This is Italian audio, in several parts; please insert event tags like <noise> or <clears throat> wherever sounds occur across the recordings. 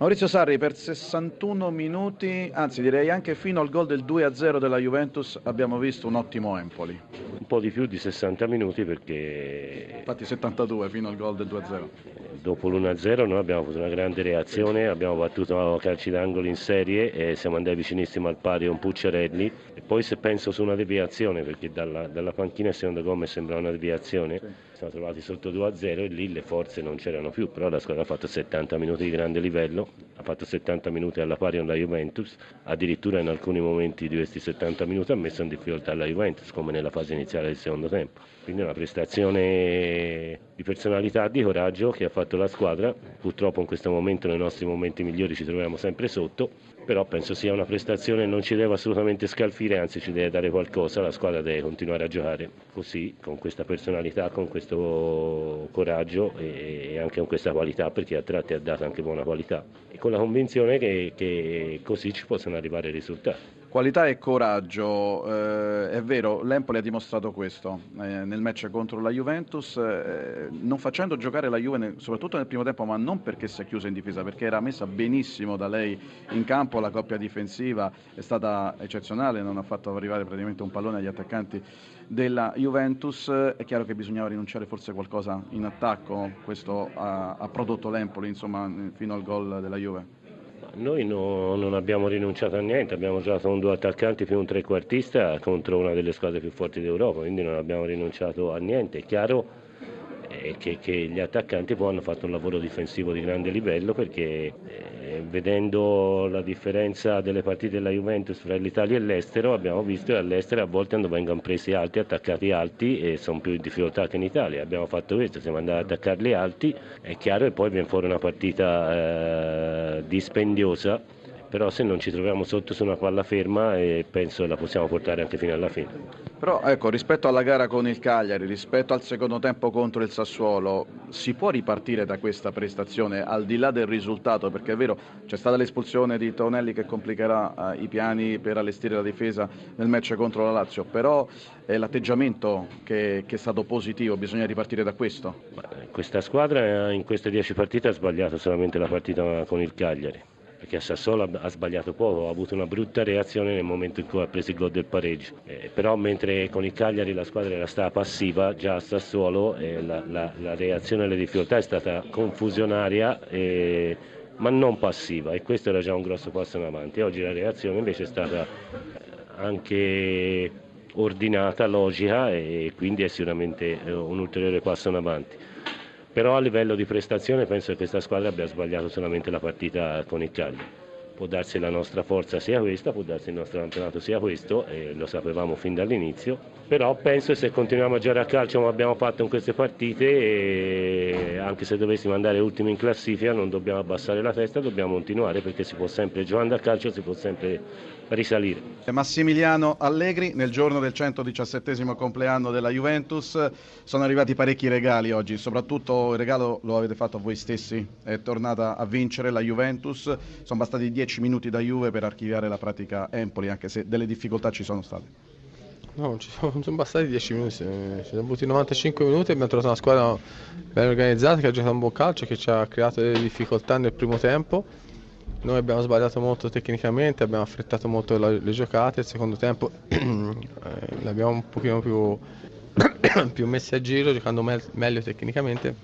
Maurizio Sarri per 61 minuti, anzi direi anche fino al gol del 2-0 della Juventus abbiamo visto un ottimo Empoli. Un po' di più di 60 minuti perché... Infatti 72 fino al gol del 2-0. Dopo l'1-0 noi abbiamo avuto una grande reazione, abbiamo battuto calci d'angolo in serie e siamo andati vicinissimo al pari con Pucciarelli e poi se penso su una deviazione, perché dalla, dalla panchina secondo Gomez sembra una deviazione, sì. siamo trovati sotto 2-0 e lì le forze non c'erano più, però la squadra ha fatto 70 minuti di grande livello, ha fatto 70 minuti alla pari con la Juventus, addirittura in alcuni momenti di questi 70 minuti ha messo in difficoltà la Juventus come nella fase iniziale del secondo tempo. Quindi una prestazione di personalità, di coraggio che ha fatto la squadra. Purtroppo in questo momento, nei nostri momenti migliori, ci troviamo sempre sotto, però penso sia una prestazione che non ci deve assolutamente scalfire, anzi ci deve dare qualcosa. La squadra deve continuare a giocare così, con questa personalità, con questo coraggio e anche con questa qualità, perché a tratti ha dato anche buona qualità. E con la convinzione che, che così ci possano arrivare i risultati. Qualità e coraggio, eh, è vero, l'Empoli ha dimostrato questo eh, nel match contro la Juventus, eh, non facendo giocare la Juve soprattutto nel primo tempo, ma non perché si è chiusa in difesa, perché era messa benissimo da lei in campo, la coppia difensiva è stata eccezionale, non ha fatto arrivare praticamente un pallone agli attaccanti della Juventus, è chiaro che bisognava rinunciare forse a qualcosa in attacco, questo ha, ha prodotto l'Empoli insomma, fino al gol della Juve. Noi no, non abbiamo rinunciato a niente, abbiamo giocato con due attaccanti più un trequartista contro una delle squadre più forti d'Europa, quindi non abbiamo rinunciato a niente. È chiaro eh, che, che, gli attaccanti poi hanno fatto un lavoro difensivo di grande livello perché eh, vedendo la differenza delle partite della Juventus fra l'Italia e l'estero abbiamo visto che all'estero a volte quando vengono presi alti, attaccati alti e sono più in difficoltà che in Italia. Abbiamo fatto questo, siamo andati ad attaccarli alti, è chiaro che poi viene fuori una partita eh, dispendiosa però se non ci troviamo sotto su una palla ferma e penso la possiamo portare anche fino alla fine. Però ecco, rispetto alla gara con il Cagliari, rispetto al secondo tempo contro il Sassuolo, si può ripartire da questa prestazione al di là del risultato? Perché è vero, c'è stata l'espulsione di Tonelli che complicherà eh, i piani per allestire la difesa nel match contro la Lazio, però è l'atteggiamento che, che, è stato positivo, bisogna ripartire da questo. Questa squadra in queste dieci partite ha sbagliato solamente la partita con il Cagliari perché a Sassuolo ha sbagliato poco, ha avuto una brutta reazione nel momento in cui ha preso il gol del pareggio. Eh, però mentre con il Cagliari la squadra era stata passiva, già a Sassuolo eh, la, la, la, reazione alle difficoltà è stata confusionaria. Eh, ma non passiva e questo era già un grosso passo in avanti. Oggi la reazione invece è stata anche ordinata, logica e quindi è sicuramente eh, un ulteriore passo in avanti però a livello di prestazione penso che questa squadra abbia sbagliato solamente la partita con il Cagliari. Può darsi la nostra forza sia questa, può darsi il nostro campionato sia questo, lo sapevamo fin dall'inizio, però penso che se continuiamo a giocare a calcio come abbiamo fatto in queste partite, anche se dovessimo andare ultimi in classifica non dobbiamo abbassare la testa, dobbiamo continuare perché si può sempre, giocando a calcio si può sempre risalire. Massimiliano Allegri, nel giorno del 117 compleanno della Juventus, sono arrivati parecchi regali oggi, soprattutto il regalo lo avete fatto voi stessi, è tornata a vincere la Juventus, sono bastati 10 minuti da Juve per archiviare la pratica Empoli, anche se delle difficoltà ci sono state. No, ci sono, sono bastati 10 minuti, ci siamo avuti 95 minuti e abbiamo trovato una squadra ben organizzata che ha giocato un buon calcio, che ci ha creato delle difficoltà nel primo tempo noi abbiamo sbagliato molto tecnicamente, abbiamo affrettato molto le giocate, il secondo tempo <clears throat> eh, l'abbiamo un pochino più, <coughs> più messi a giro, giocando me- meglio tecnicamente.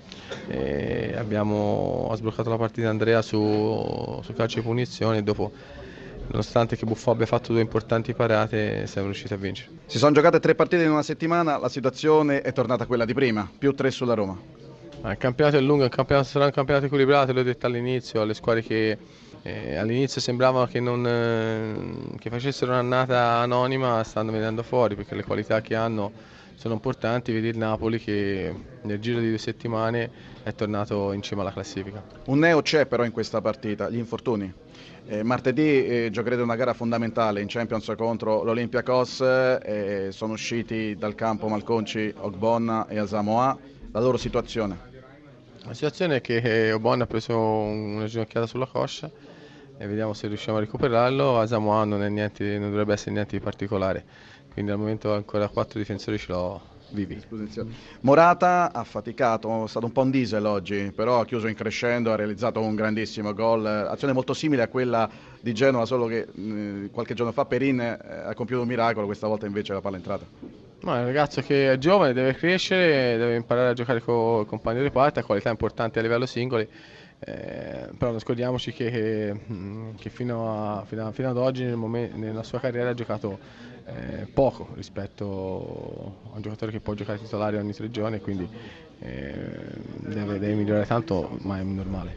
E abbiamo sbloccato la partita Andrea su, su calcio di punizione e dopo nonostante che Buffo abbia fatto due importanti parate siamo riusciti a vincere. Si sono giocate tre partite in una settimana, la situazione è tornata quella di prima, più tre sulla Roma. Il campionato è lungo, il campionato sarà un campionato equilibrato, l'ho detto all'inizio, alle squadre che eh, all'inizio sembrava che, non, eh, che facessero un'annata anonima, stanno venendo fuori perché le qualità che hanno sono importanti. Vedi il Napoli che nel giro di due settimane è tornato in cima alla classifica. Un neo c'è però in questa partita, gli infortuni. Eh, martedì eh, giocherete una gara fondamentale in Champions contro l'Olympiacos, eh, sono usciti dal campo Malconci, Ogbonna e Asamoah, la loro situazione. La situazione è che Ogbonna ha preso una ginocchiata sulla coscia e vediamo se riusciamo a recuperarlo. Asamoah non, niente, non dovrebbe essere niente di particolare, quindi al momento ancora quattro difensori ce l'ho, vivi. Morata ha faticato, è stato un po' un diesel oggi, però ha chiuso in crescendo, ha realizzato un grandissimo gol, azione molto simile a quella di Genova, solo che mh, qualche giorno fa Perin eh, ha compiuto un miracolo, questa volta invece la palla è entrata. Ma è un ragazzo che è giovane, deve crescere, deve imparare a giocare con compagni di reparto, ha qualità importanti a livello singoli. Eh, però non scordiamoci che, che fino, a, fino, a, fino, ad oggi nel momento, nella sua carriera ha giocato eh, poco rispetto a un giocatore che può giocare titolare ogni tre giorni, quindi eh, deve, deve migliorare tanto, ma è normale.